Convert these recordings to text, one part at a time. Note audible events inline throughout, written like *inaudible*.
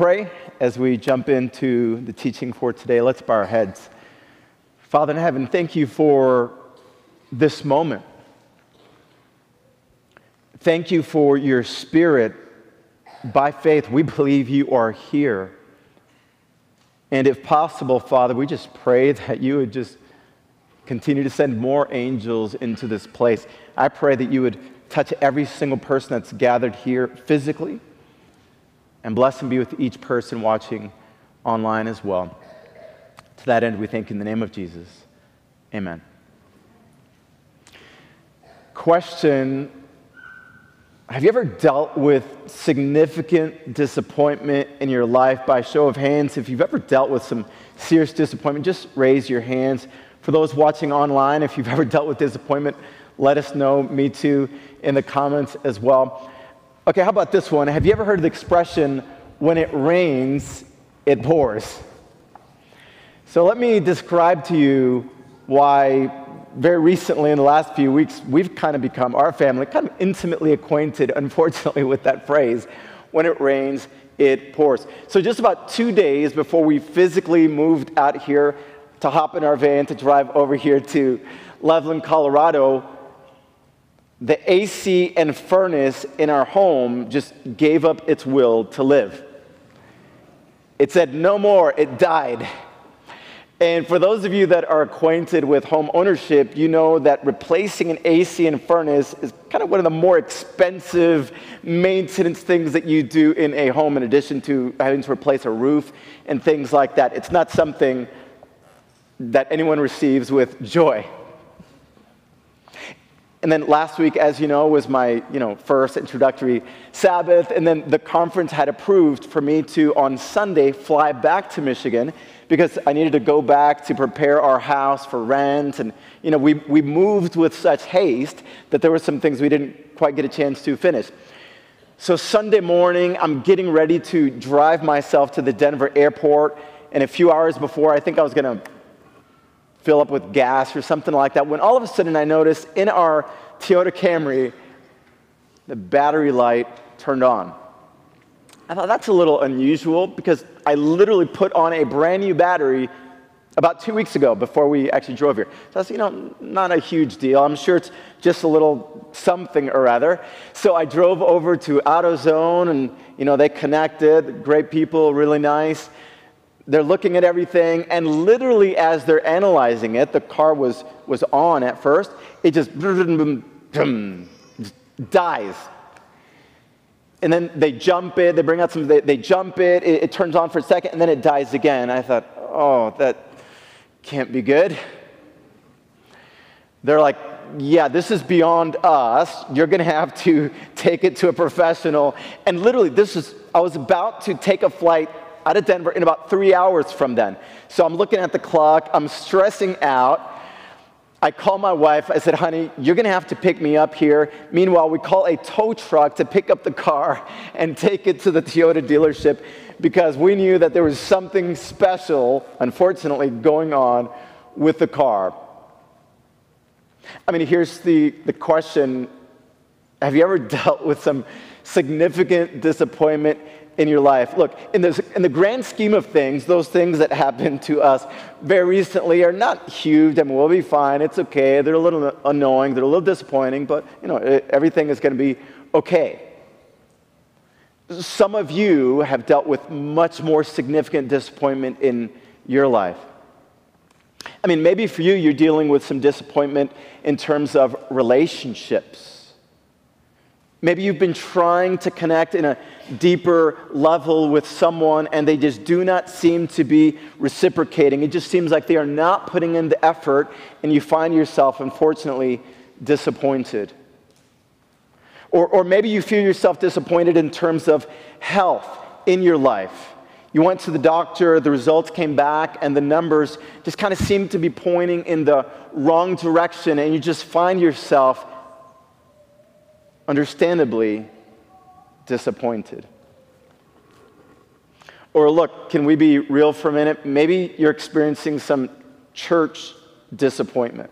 pray as we jump into the teaching for today? Let's bow our heads. Father in heaven, thank you for this moment. Thank you for your spirit. By faith, we believe you are here. And if possible, Father, we just pray that you would just continue to send more angels into this place. I pray that you would touch every single person that's gathered here physically and bless and be with each person watching online as well. To that end, we thank in the name of Jesus. Amen. Question Have you ever dealt with significant disappointment in your life? By show of hands, if you've ever dealt with some serious disappointment, just raise your hands. For those watching online, if you've ever dealt with disappointment, let us know. Me too, in the comments as well. Okay, how about this one? Have you ever heard the expression, when it rains, it pours? So let me describe to you why very recently in the last few weeks we've kind of become our family kind of intimately acquainted *laughs* unfortunately with that phrase when it rains it pours so just about two days before we physically moved out here to hop in our van to drive over here to loveland colorado the AC and furnace in our home just gave up its will to live. It said, no more, it died. And for those of you that are acquainted with home ownership, you know that replacing an AC and furnace is kind of one of the more expensive maintenance things that you do in a home, in addition to having to replace a roof and things like that. It's not something that anyone receives with joy. And then last week, as you know, was my you know, first introductory Sabbath. And then the conference had approved for me to, on Sunday, fly back to Michigan because I needed to go back to prepare our house for rent. And, you know, we, we moved with such haste that there were some things we didn't quite get a chance to finish. So Sunday morning, I'm getting ready to drive myself to the Denver airport. And a few hours before, I think I was going to fill up with gas or something like that, when all of a sudden I noticed in our Toyota Camry, the battery light turned on. I thought that's a little unusual because I literally put on a brand new battery about two weeks ago before we actually drove here. So that's, you know, not a huge deal. I'm sure it's just a little something or other. So I drove over to AutoZone and, you know, they connected. Great people, really nice they're looking at everything, and literally as they're analyzing it, the car was, was on at first, it just, dies. And then they jump it, they bring out some, they, they jump it, it, it turns on for a second, and then it dies again. I thought, oh, that can't be good. They're like, yeah, this is beyond us. You're going to have to *laughs* take it to a professional. And literally, this is, I was about to take a flight out of Denver in about three hours from then. So I'm looking at the clock, I'm stressing out. I call my wife. I said, honey, you're to have to pick me up here. Meanwhile, we call a tow truck to pick up the car *laughs* and take it to the Toyota dealership because we knew that there was something special, unfortunately, going on with the car. I mean, here's the, the question Have you ever *laughs* dealt with some significant disappointment in your life. Look, in, this, in the grand scheme of things, those things that happened to us very recently are not huge. I mean, we'll be fine. It's okay. They're a little annoying. They're a little disappointing, but you know, everything is going to be okay. Some of you have dealt with much more significant disappointment in your life. I mean, maybe for you, you're dealing with some disappointment in terms of relationships Maybe you've been trying to connect in a deeper level with someone and they just do not seem to be reciprocating. It just seems like they are not putting in the effort and you find yourself, unfortunately, disappointed. Or, or maybe you feel yourself disappointed in terms of health in your life. You went to the doctor, the results came back, and the numbers just kind of seem to be pointing in the wrong direction, and you just find yourself understandably disappointed. Or look, can we be real for a minute? Maybe you're experiencing some church disappointment.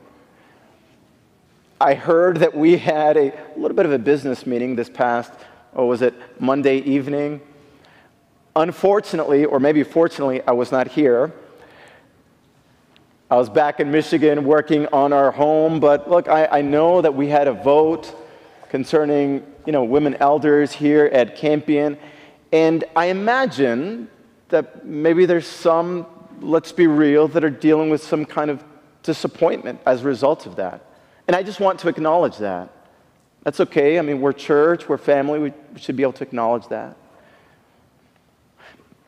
I heard that we had a little bit of a business meeting this past, or was it Monday evening? Unfortunately, or maybe fortunately, I was not here. I was back in Michigan working on our home, but look, I, I know that we had a vote concerning you know, women elders here at Campion, and I imagine that maybe there's some, let's be real, that are dealing with some kind of disappointment as a result of that. And I just want to acknowledge that. That's okay. I mean, we're church, we're family, we should be able to acknowledge that.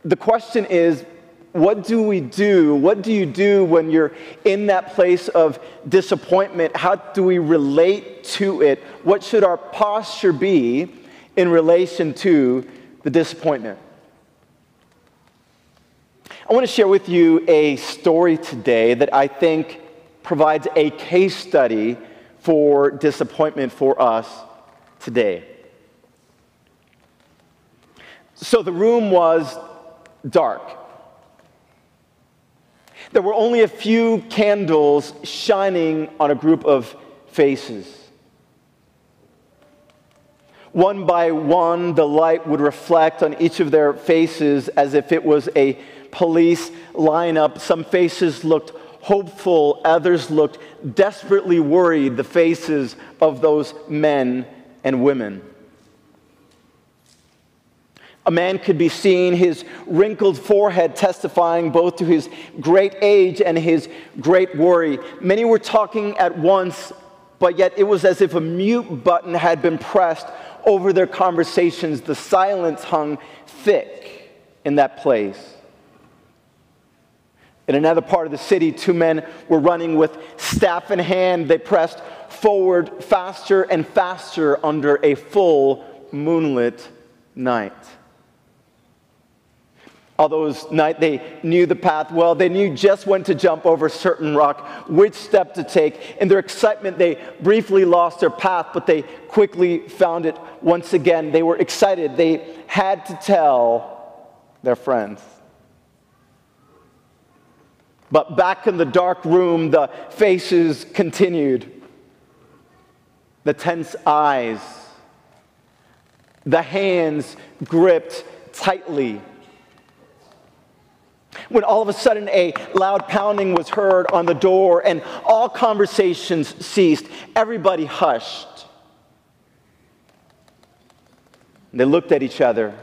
The question is what do we do? What do you do when you're in that place of disappointment? How do we relate to it? What should our posture be in relation to the disappointment? I want to share with you a story today that I think provides a case study for disappointment for us today. So the room was dark. There were only a few candles shining on a group of faces. One by one, the light would reflect on each of their faces as if it was a police lineup. Some faces looked hopeful, others looked desperately worried, the faces of those men and women. A man could be seen, his wrinkled forehead testifying both to his great age and his great worry. Many were talking at once, but yet it was as if a mute button had been pressed over their conversations. The silence hung thick in that place. In another part of the city, two men were running with staff in hand. They pressed forward faster and faster under a full moonlit night. Although night they knew the path well, they knew just when to jump over a certain rock, which step to take. In their excitement, they briefly lost their path, but they quickly found it once again. They were excited. They had to tell their friends. But back in the dark room, the faces continued. The tense eyes, the hands gripped tightly when all of a sudden a loud pounding was heard on the door and all conversations ceased. Everybody hushed. They looked at each other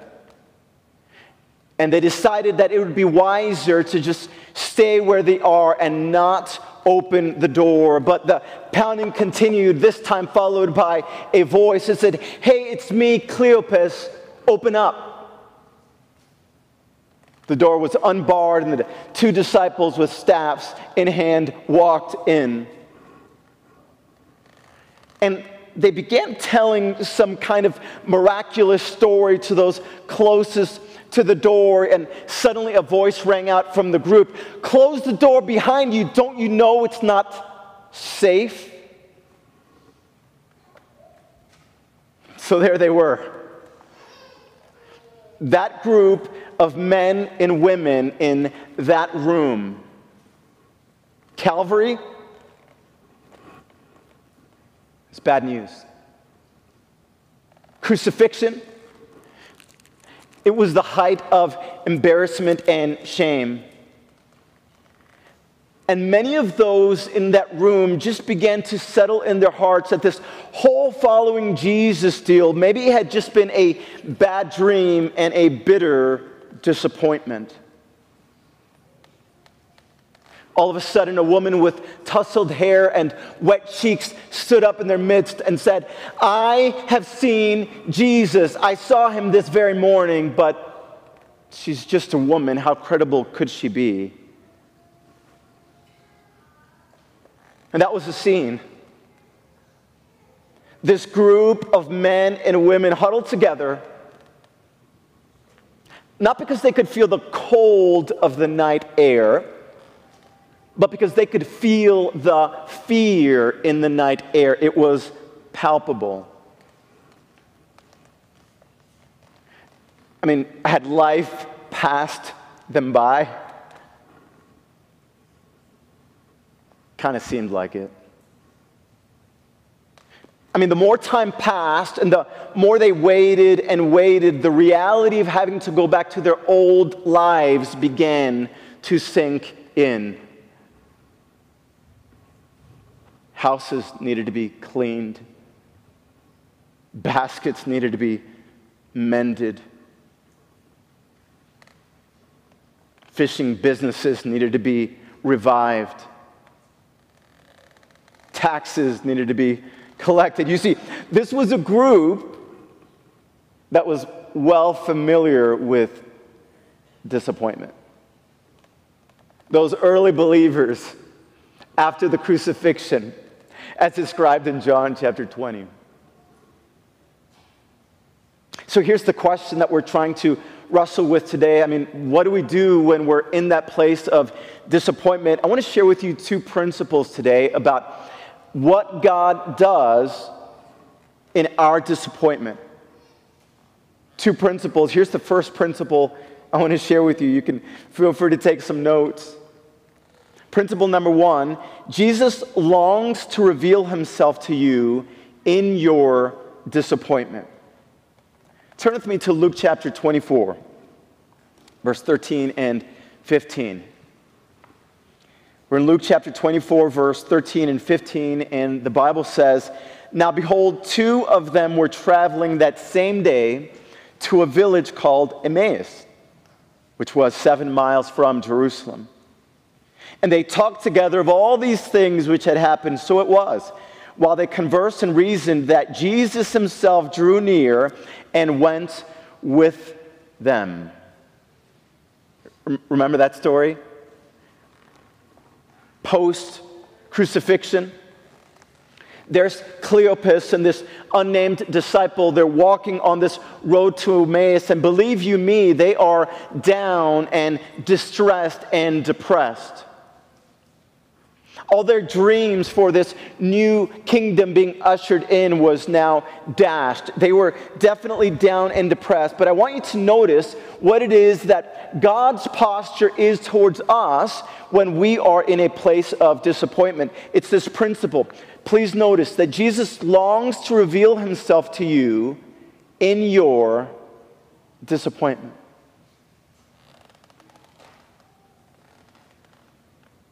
and they decided that it would be wiser to just stay where they are and not open the door. But the pounding continued, this time followed by a voice that said, Hey, it's me, Cleopas, open up. The door was unbarred, and the two disciples with staffs in hand walked in. And they began telling some kind of miraculous story to those closest to the door, and suddenly a voice rang out from the group Close the door behind you. Don't you know it's not safe? So there they were. That group of men and women in that room. Calvary, it's bad news. Crucifixion, it was the height of embarrassment and shame. And many of those in that room just began to settle in their hearts that this whole following Jesus deal maybe it had just been a bad dream and a bitter disappointment. All of a sudden, a woman with tousled hair and wet cheeks stood up in their midst and said, I have seen Jesus. I saw him this very morning, but she's just a woman. How credible could she be? And that was the scene. This group of men and women huddled together not because they could feel the cold of the night air, but because they could feel the fear in the night air. It was palpable. I mean, had life passed them by? Kind of seemed like it. I mean, the more time passed and the more they waited and waited, the reality of having to go back to their old lives began to sink in. Houses needed to be cleaned, baskets needed to be mended, fishing businesses needed to be revived, taxes needed to be collected. You see, this was a group that was well familiar with disappointment. Those early believers after the crucifixion as described in John chapter 20. So here's the question that we're trying to wrestle with today. I mean, what do we do when we're in that place of disappointment? I want to share with you two principles today about what God does in our disappointment. Two principles. Here's the first principle I want to share with you. You can feel free to take some notes. Principle number one Jesus longs to reveal himself to you in your disappointment. Turn with me to Luke chapter 24, verse 13 and 15. We're in Luke chapter 24, verse 13 and 15, and the Bible says, Now behold, two of them were traveling that same day to a village called Emmaus, which was seven miles from Jerusalem. And they talked together of all these things which had happened. So it was, while they conversed and reasoned, that Jesus himself drew near and went with them. Remember that story? Post crucifixion. There's Cleopas and this unnamed disciple. They're walking on this road to Emmaus, and believe you me, they are down and distressed and depressed. All their dreams for this new kingdom being ushered in was now dashed. They were definitely down and depressed. But I want you to notice what it is that God's posture is towards us when we are in a place of disappointment. It's this principle. Please notice that Jesus longs to reveal himself to you in your disappointment.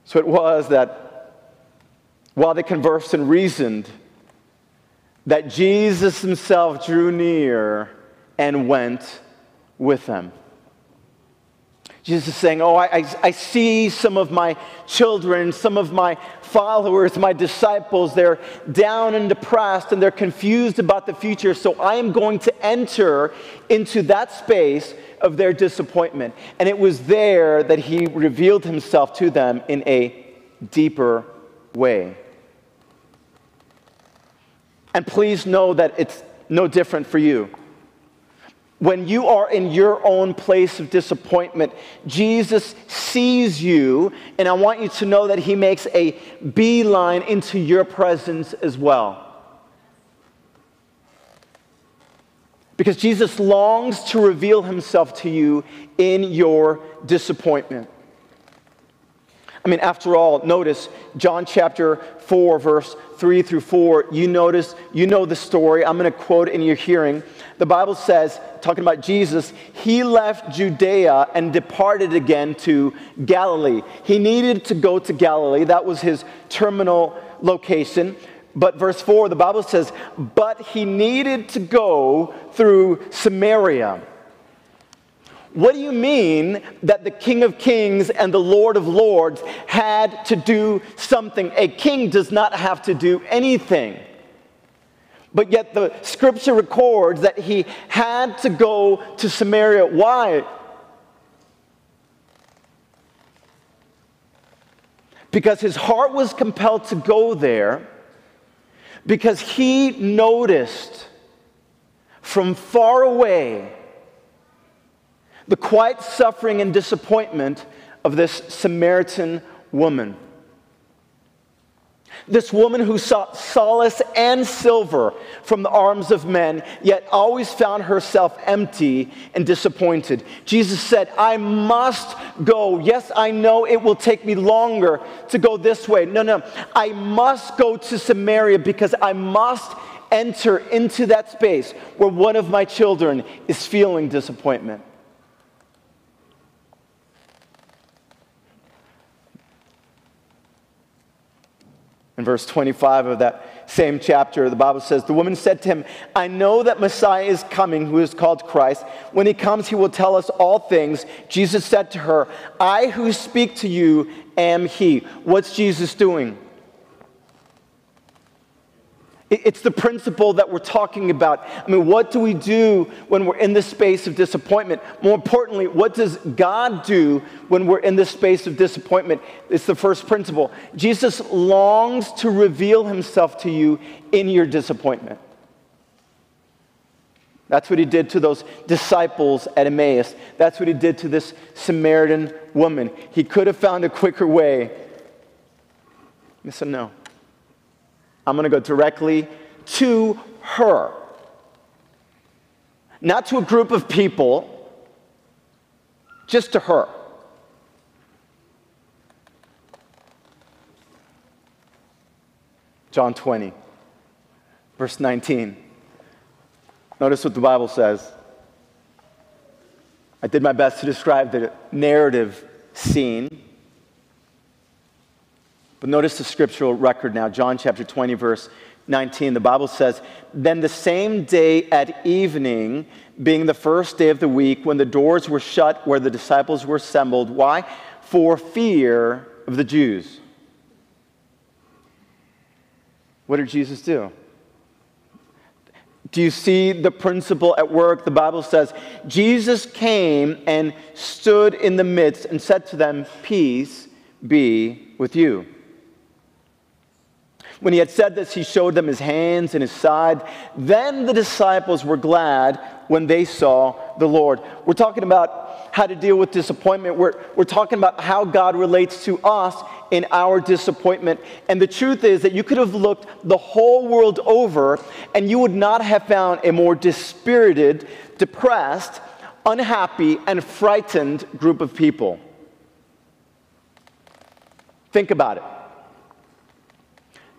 So it was that while they conversed and reasoned, that Jesus himself drew near and went with them. Jesus is saying, Oh, I, I, see some of my children, some of my followers, my disciples, they're down and depressed and they're confused about the future. So I am going to enter into that space of their disappointment. And it was there that he revealed himself to them in a deeper way. And please know that it's no different for you. When you are in your own place of disappointment, Jesus sees you, and I want you to know that He makes a beeline into your presence as well. Because Jesus longs to reveal Himself to you in your disappointment. I mean, after all, notice John chapter 4, verse 3 through 4. You notice, you know the story. I'm going to quote in your hearing. The Bible says, talking about Jesus, he left Judea and departed again to Galilee. He needed to go to Galilee, that was his terminal location. But verse 4, the Bible says, but he needed to go through Samaria. What do you mean that the King of Kings and the Lord of Lords had to do something? A king does not have to do anything. But yet the scripture records that he had to go to Samaria. Why? Because his heart was compelled to go there because he noticed from far away the quiet suffering and disappointment of this Samaritan woman. This woman who sought solace and silver from the arms of men, yet always found herself empty and disappointed. Jesus said, I must go. Yes, I know it will take me longer to go this way. No, no, I must go to Samaria because I must enter into that space where one of my children is feeling disappointment. In verse 25 of that same chapter, the Bible says, The woman said to him, I know that Messiah is coming, who is called Christ. When he comes, he will tell us all things. Jesus said to her, I who speak to you am he. What's Jesus doing? It's the principle that we're talking about. I mean, what do we do when we're in the space of disappointment? More importantly, what does God do when we're in the space of disappointment? It's the first principle. Jesus longs to reveal himself to you in your disappointment. That's what he did to those disciples at Emmaus. That's what he did to this Samaritan woman. He could have found a quicker way. He said, No. I'm going to go directly to her. Not to a group of people, just to her. John 20, verse 19. Notice what the Bible says. I did my best to describe the narrative scene but notice the scriptural record now, John chapter 20, verse 19. The Bible says, Then the same day at evening, being the first day of the week, when the doors were shut where the disciples were assembled, why? For fear of the Jews. What did Jesus do? Do you see the principle at work? The Bible says Jesus came and stood in the midst and said to them, Peace be with you. When he had said this, he showed them his hands and his side. Then the disciples were glad when they saw the Lord. We're talking about how to deal with disappointment. We're, we're talking about how God relates to us in our disappointment. And the truth is that you could have looked the whole world over and you would not have found a more dispirited, depressed, unhappy, and frightened group of people. Think about it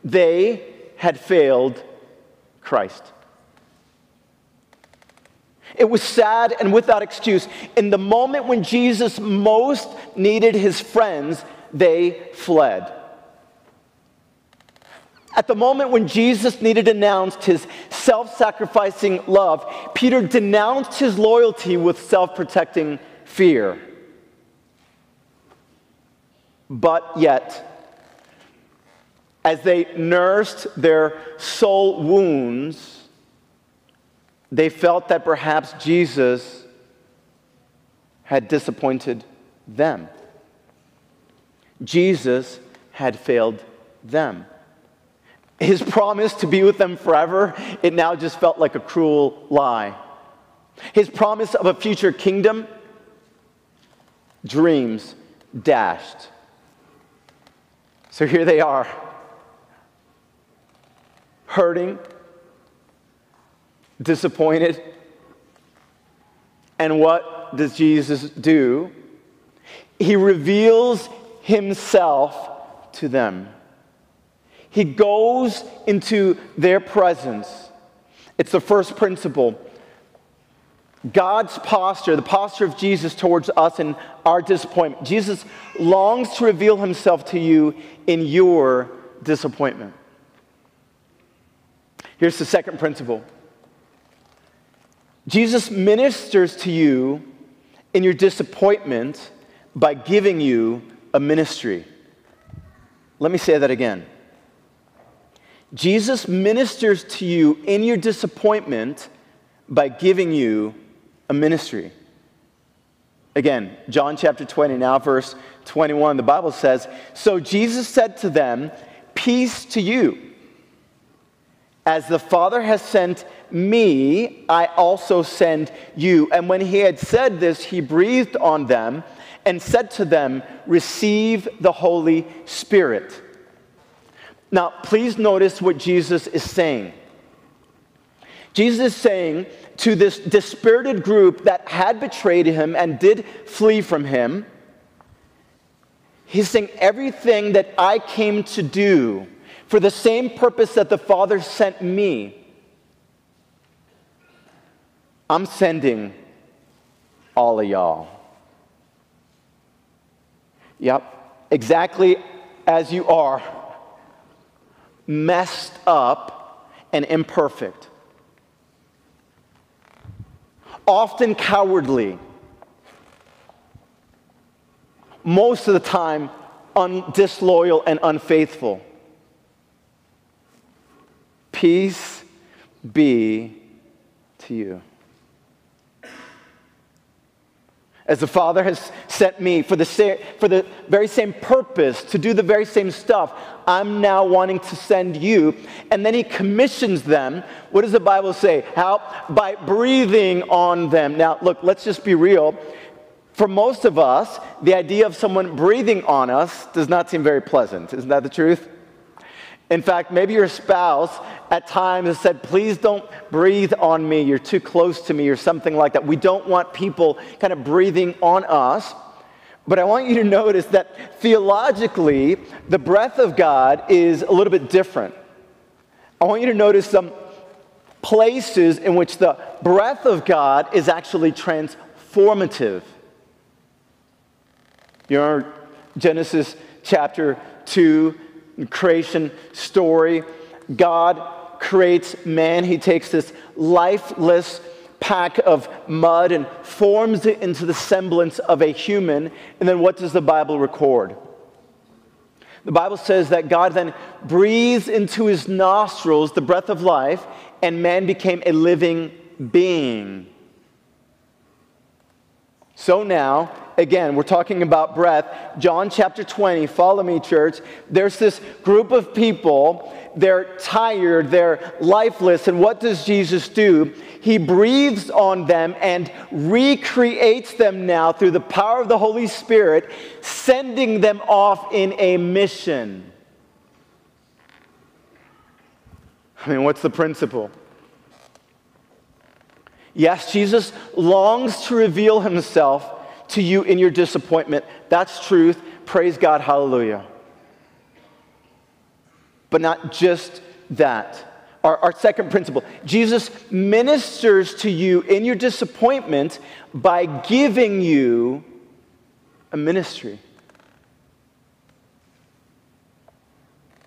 they had failed Christ. It was sad and without excuse. In the moment when Jesus most needed his friends, they fled. At the moment when Jesus needed announced his self sacrificing love, Peter denounced his loyalty with self protecting fear. But yet, as they nursed their soul wounds, they felt that perhaps Jesus had disappointed them. Jesus had failed them. His *laughs* promise to be with them forever, it now just felt like a cruel lie. His promise of a future kingdom, dreams dashed. So here they are hurting, disappointed. And what does Jesus do? He reveals himself to them. He goes into their presence. It's the first principle. God's posture, the posture of Jesus towards us in our disappointment. Jesus longs to reveal himself to you in your disappointment. Here's the second principle Jesus ministers to you in your disappointment by giving you a ministry. Let me say that again. Jesus ministers to you in your disappointment by giving you a ministry. Again, John chapter 20, now verse 21, the Bible says, So Jesus said to them, Peace to you. As the Father has sent me, I also send you. And when he had said this, he breathed on them and said to them, Receive the Holy Spirit. Now, please notice what Jesus is saying. Jesus is saying to this dispirited group that had betrayed him and did flee from him, He's saying, Everything that I came to do for the same purpose that the Father sent me, I'm sending all of y'all. Yep, exactly as you are, messed up and imperfect, often cowardly, most of the time un- disloyal and unfaithful. Peace be to you. As the Father has sent me for the, sa- for the very same purpose, to do the very same stuff, I'm now wanting to send you. And then He commissions them. What does the Bible say? How? By breathing on them. Now, look, let's just be real. For most of us, the idea of someone breathing on us does not seem very pleasant. Isn't that the truth? In fact, maybe your spouse at times has said, Please don't breathe on me. You're too close to me, or something like that. We don't want people kind of breathing on us. But I want you to notice that theologically, the breath of God is a little bit different. I want you to notice some places in which the breath of God is actually transformative. You know, Genesis chapter 2 creation story. God creates man. He takes this lifeless pack of mud and forms it into the semblance of a human. And then what does the Bible record? The Bible says that God then breathes into his nostrils the breath of life, and man became a living being. So now, again, we're talking about breath. John chapter 20, follow me, church. There's this group of people, they're tired, they're lifeless, and what does Jesus do? He breathes on them and recreates them now through the power of the Holy Spirit, sending them off in a mission. I mean, what's the principle? Yes, Jesus longs to reveal himself to you in your disappointment. That's truth. Praise God. Hallelujah. But not just that. Our, our, second principle Jesus ministers to you in your disappointment by giving you a ministry.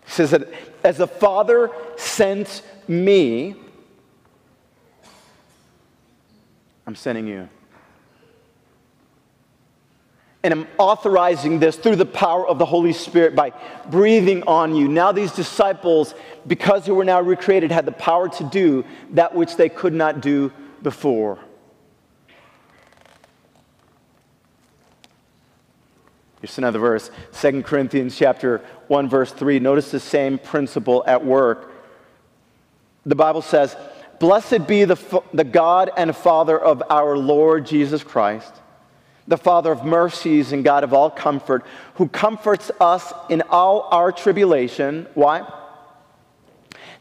He says that as the Father sent me, I'm sending you. And I'm authorizing this through the power of the Holy Spirit by breathing on you. Now, these disciples, because they were now recreated, had the power to do that which they could not do before. Here's another verse 2 Corinthians chapter 1, verse 3. Notice the same principle at work. The Bible says, Blessed be the, the God and Father of our Lord Jesus Christ, the Father of mercies and God of all comfort, who comforts us in all our tribulation. Why?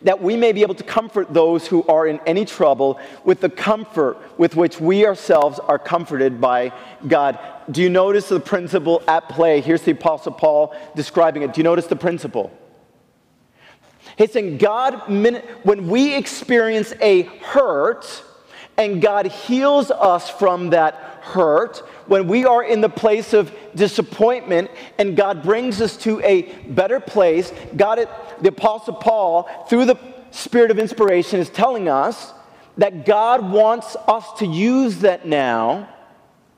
That we may be able to comfort those who are in any trouble with the comfort with which we ourselves are comforted by God. Do you notice the principle at play? Here's the Apostle Paul describing it. Do you notice the principle? He's saying, God, when we experience a hurt and God heals us from that hurt, when we are in the place of disappointment and God brings us to a better place, God, the Apostle Paul, through the spirit of inspiration, is telling us that God wants us to use that now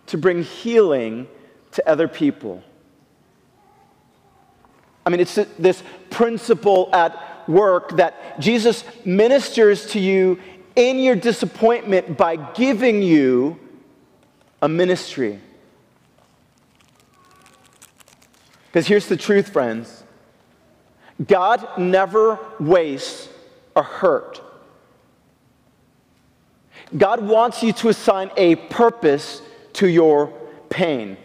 to bring healing to other people. I mean, it's this principle at work that Jesus ministers to you in your disappointment by giving you a ministry. Because here's the truth, friends God never wastes a hurt. God wants you to assign a purpose to your pain.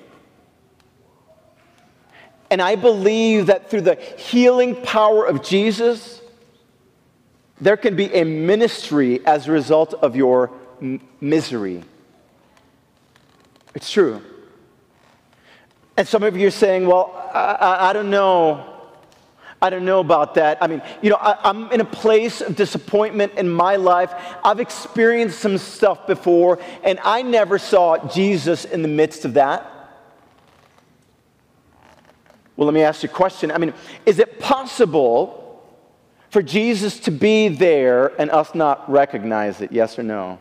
And I believe that through the healing power of Jesus, there can be a ministry as a result of your m- misery. It's true. And some of you are saying, well, I, I, I don't know. I don't know about that. I mean, you know, I, am in a place of disappointment in my life. I've experienced some stuff before, and I never saw Jesus in the midst of that. Well, let me ask you a question. I mean, is it possible for Jesus to be there and us not recognize it? Yes or no?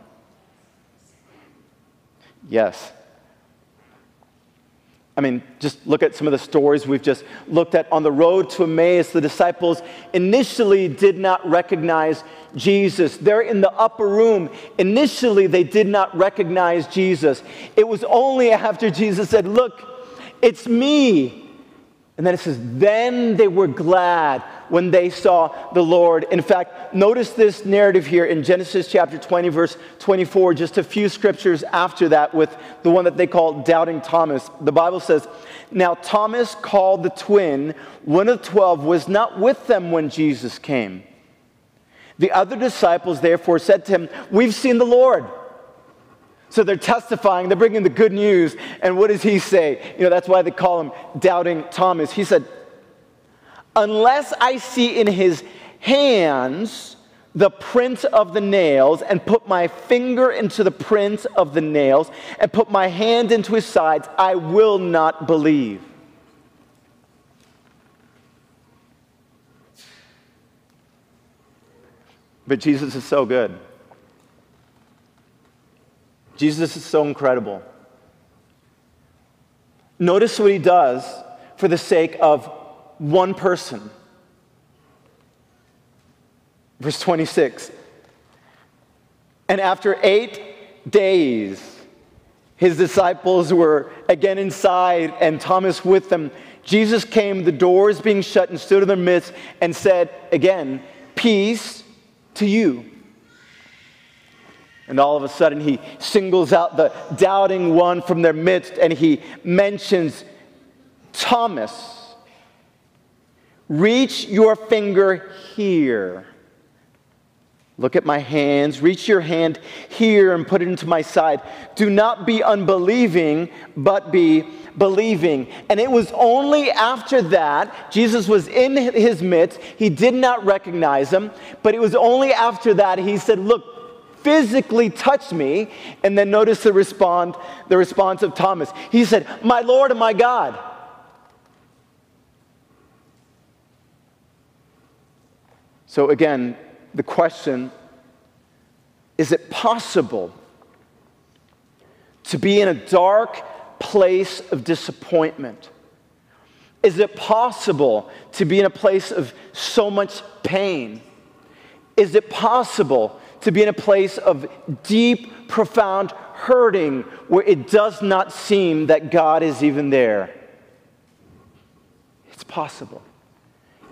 Yes. I mean, just look at some of the stories we've just looked at. On the road to Emmaus, the disciples initially did not recognize Jesus. They're in the upper room. Initially, they did not recognize Jesus. It was only after Jesus said, Look, it's me. And then it says, Then they were glad when they saw the Lord. In fact, notice this narrative here in Genesis chapter 20, verse 24, just a few scriptures after that, with the one that they call doubting Thomas. The Bible says, Now Thomas, called the twin, one of the twelve, was not with them when Jesus came. The other disciples therefore said to him, We've seen the Lord. So they're testifying, they're bringing the good news. And what does he say? You know, that's why they call him Doubting Thomas. He said, unless I see in his hands the print of the nails and put my finger into the print of the nails and put my hand into his sides, I will not believe. But Jesus is so good. Jesus is so incredible. Notice what he does for the sake of one person. Verse 26. And after eight days, his disciples were again inside and Thomas with them. Jesus came, the doors being shut, and stood in their midst and said again, Peace to you. And all of a sudden, he singles out the doubting one from their midst and he mentions Thomas. Reach your finger here. Look at my hands. Reach your hand here and put it into my side. Do not be unbelieving, but be believing. And it was only after that, Jesus was in his midst. He did not recognize him, but it was only after that he said, Look, physically touch me. And then notice the, respond, the response of Thomas. He said, My Lord and my God. So, again, the question is it possible to be in a dark place of disappointment? Is it possible to be in a place of so much pain? Is it possible to be in a place of deep, profound hurting where it does not seem that God is even there? It's possible.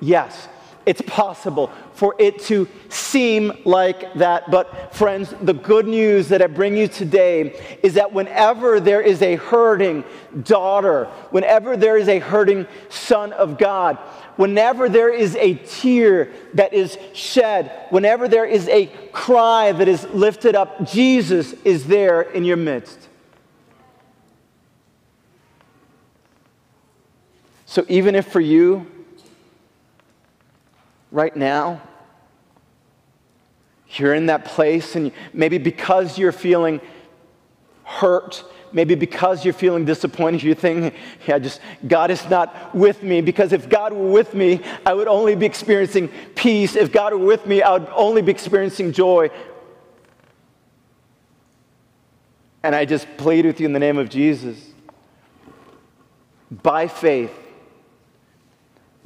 Yes, it's possible for it to seem like that. But, friends, the good news that I bring you today is that whenever there is a hurting daughter, whenever there is a hurting son of God, whenever there is a tear that is shed, whenever there is a cry that is lifted up, Jesus is there in your midst. So, even if for you, right now? You're in that place, and maybe because you're feeling hurt, maybe because you're feeling disappointed, you're thinking, yeah, just God is not with me. Because if God were with me, I would only be experiencing peace. If God were with me, I would only be experiencing joy. And I just plead with you in the name of Jesus. By faith,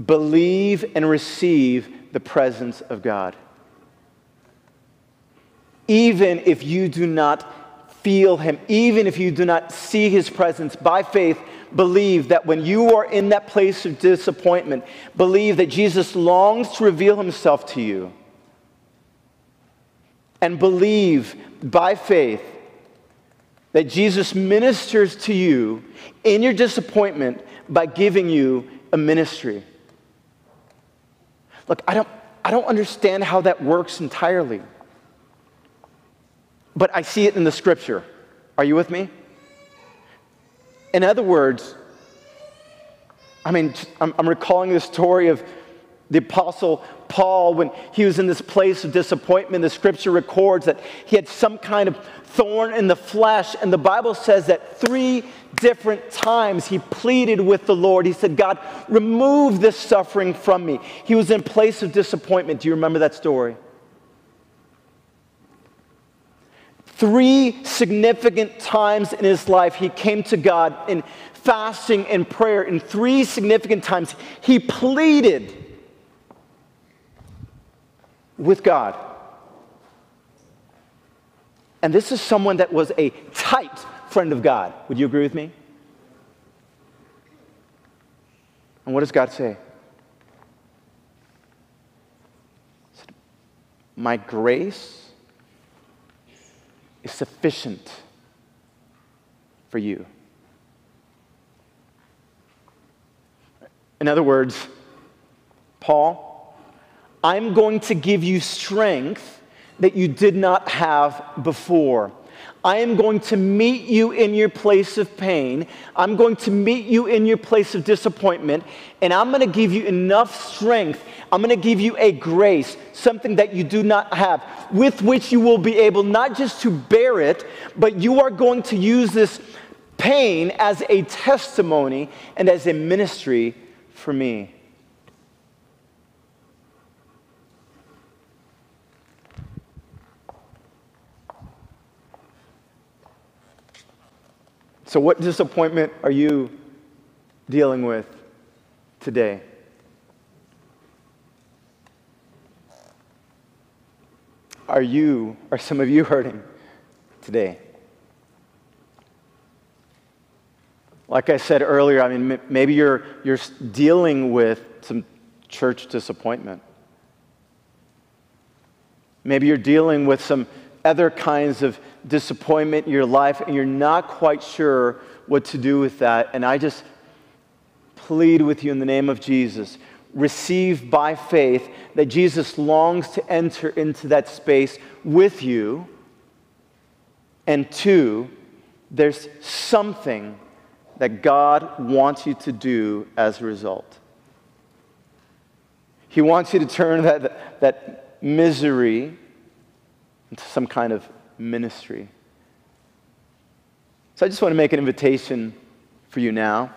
believe and receive the presence of God. Even if you do not feel Him, even if you do not see His presence, by faith, believe that when you are in that place of disappointment, believe that Jesus longs to reveal Himself to you. And believe by faith that Jesus ministers to you in your disappointment by giving you a ministry. Look, I don't, I don't understand how that works entirely. But I see it in the scripture. Are you with me? In other words, I mean, I'm, I'm recalling the story of The Apostle Paul, when he was in this place of disappointment, the scripture records that he had some kind of thorn in the flesh. And the Bible says that three different times he pleaded with the Lord. He said, God, remove this suffering from me. He was in place of disappointment. Do you remember that story? Three significant times in his life, he came to God in fasting and prayer. In three significant times, he pleaded with God. And this is someone that was a tight friend of God. Would you agree with me? And what does God say? My grace is sufficient for you. In other words, Paul, I'm going to give you strength that you did not have before. I am going to meet you in your place of pain. I'm going to meet you in your place of disappointment. And I'm going to give you enough strength. I'm going to give you a grace, something that you do not have, with which you will be able not just to bear it, but you are going to use this pain as a testimony and as a ministry for me. So, what disappointment are you dealing with today? Are you, are some of you hurting today? Like I said earlier, I mean, maybe you're, you're dealing with some church disappointment. Maybe you're dealing with some other kinds of disappointment in your life and you're not quite sure what to do with that. And I just plead with you in the name of Jesus receive by faith that Jesus longs to enter into that space with you. And two, there's something that God wants you to do as a result. He wants you to turn that, that misery into some kind of ministry. So I just want to make an invitation for you now.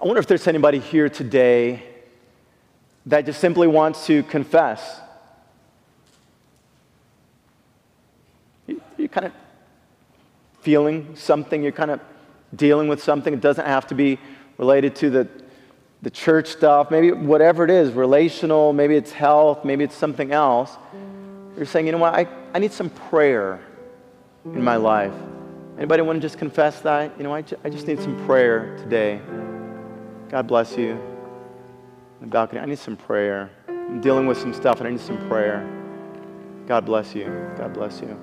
I wonder if there's anybody here today that just simply wants to confess. You, are kind of feeling something, you're kind of dealing with something. It doesn't have to be related to the, the church stuff, maybe whatever it is, relational, maybe it's health, maybe it's something else. You're saying, you know what, I, I need some prayer in my life. Anybody want to just confess that? You know, I, I just need some prayer today. God bless you. The balcony, I need some prayer. I'm dealing with some stuff and I need some prayer. God bless you. God bless you.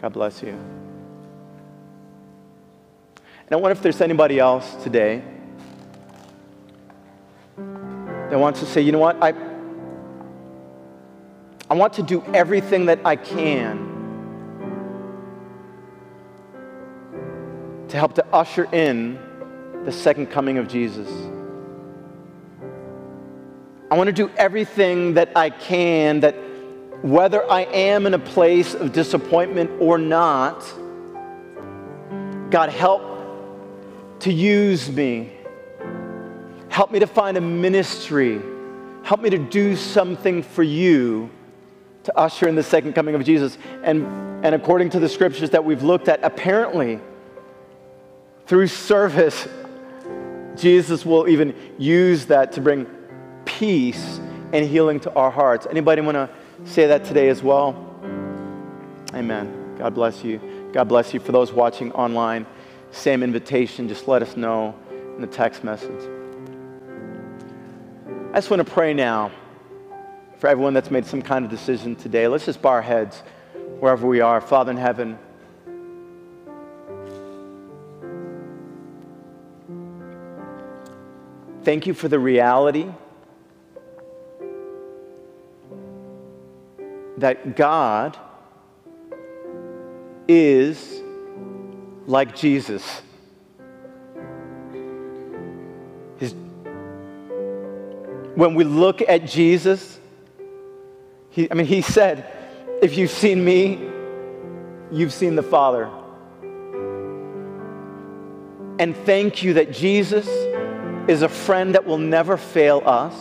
God bless you. And I wonder if there's anybody else today that wants to say, you know what, I, I want to do everything that I can to help to usher in the second coming of Jesus. I want to do everything that I can that whether I am in a place of disappointment or not, God, help to use me. Help me to find a ministry. Help me to do something for you to usher in the second coming of Jesus. And, and according to the scriptures that we've looked at, apparently, through service, Jesus will even use that to bring peace and healing to our hearts. Anybody want to say that today as well? Amen. God bless you. God bless you. For those watching online, same invitation. Just let us know in the text message. I just want to pray now for everyone that's made some kind of decision today. Let's just bow our heads wherever we are. Father in heaven, Thank you for the reality that God is like Jesus. When we look at Jesus, he, I mean, he said, If you've seen me, you've seen the Father. And thank you that Jesus is a friend that will never fail us.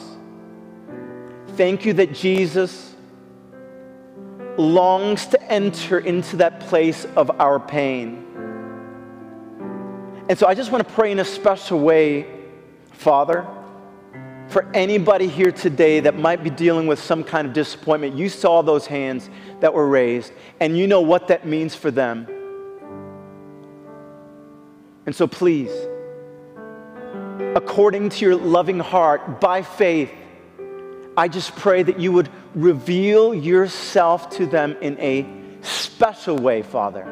Thank you that Jesus longs to enter into that place of our pain. And so I just want to pray in a special way, Father, for anybody here today that might be dealing with some kind of disappointment. You saw those hands that were raised, and you know what that means for them. And so please, according to your loving heart, by faith, I just pray that you would reveal yourself to them in a special way, Father.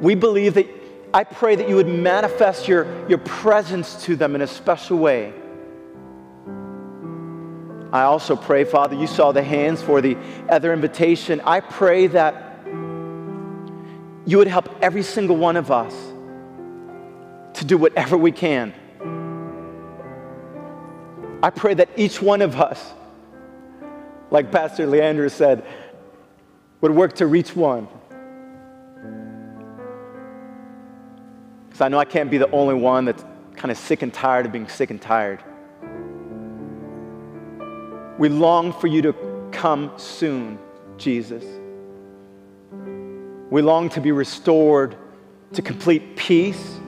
We believe that, I pray that you would manifest your, your presence to them in a special way. I also pray, Father, you saw the hands for the other invitation. I pray that you would help every single one of us to do whatever we can. I pray that each one of us, like Pastor Leandro said, would work to reach one. Because I know I can't be the only one that's kind of sick and tired of being sick and tired. We long for you to come soon, Jesus. We long to be restored to complete peace.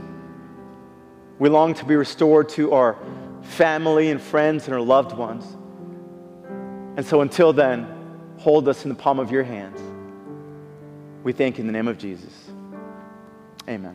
We long to be restored to our family and friends and our loved ones. And so until then, hold us in the palm of your hands. We thank you in the name of Jesus. Amen.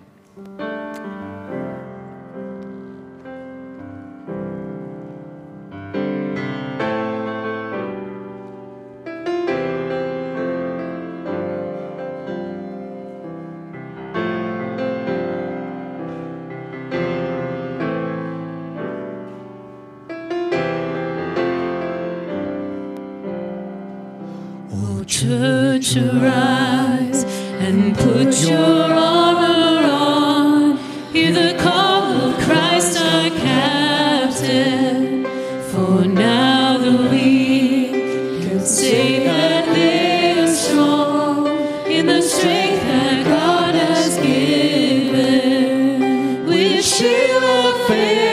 Church arise and put your armor on. Hear the call of Christ our captain. For now the weak can say that they are strong in the strength that God has given. With shield of faith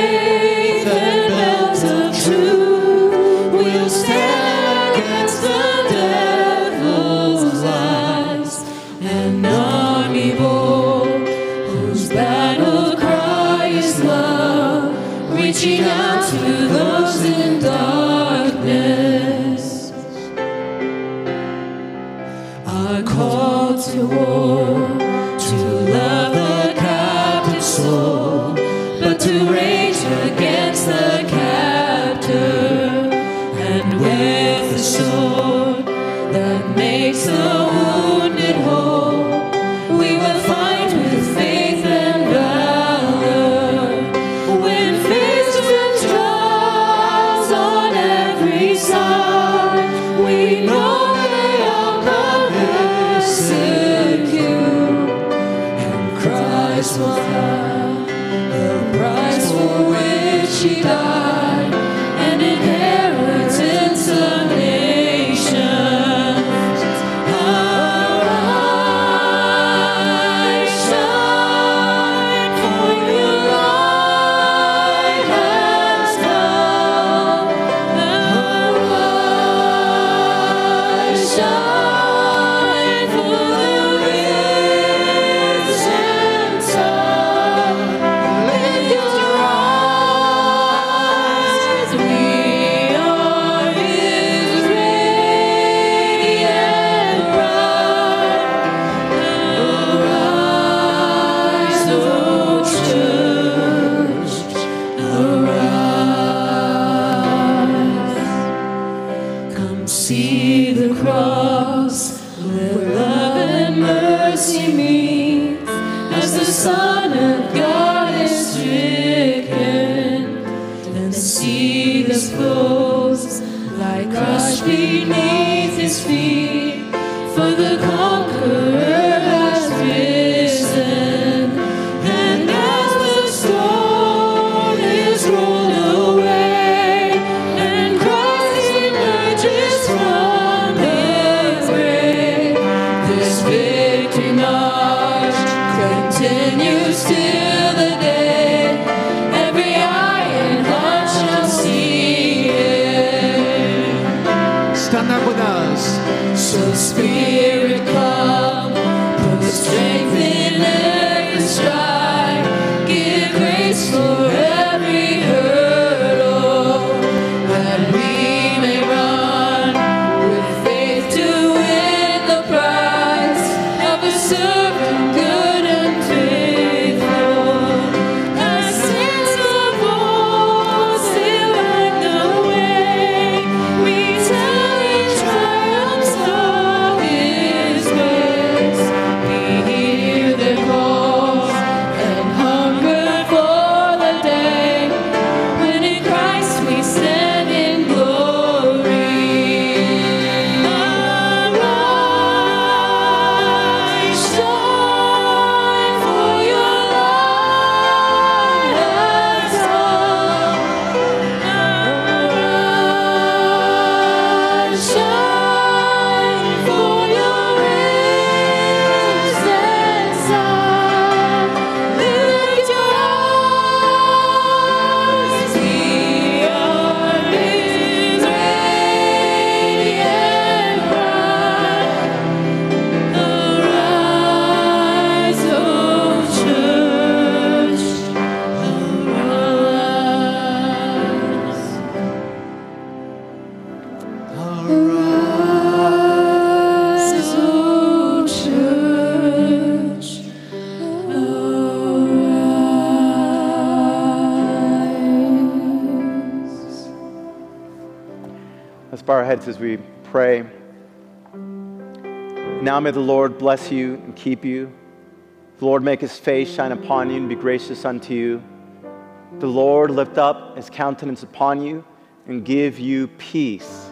pray. Now may the Lord bless you and keep you. The Lord make his face shine upon you and be gracious unto you. The Lord lift up his countenance upon you and give you peace.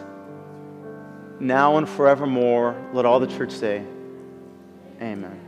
Now and forevermore, let all the church say, Amen.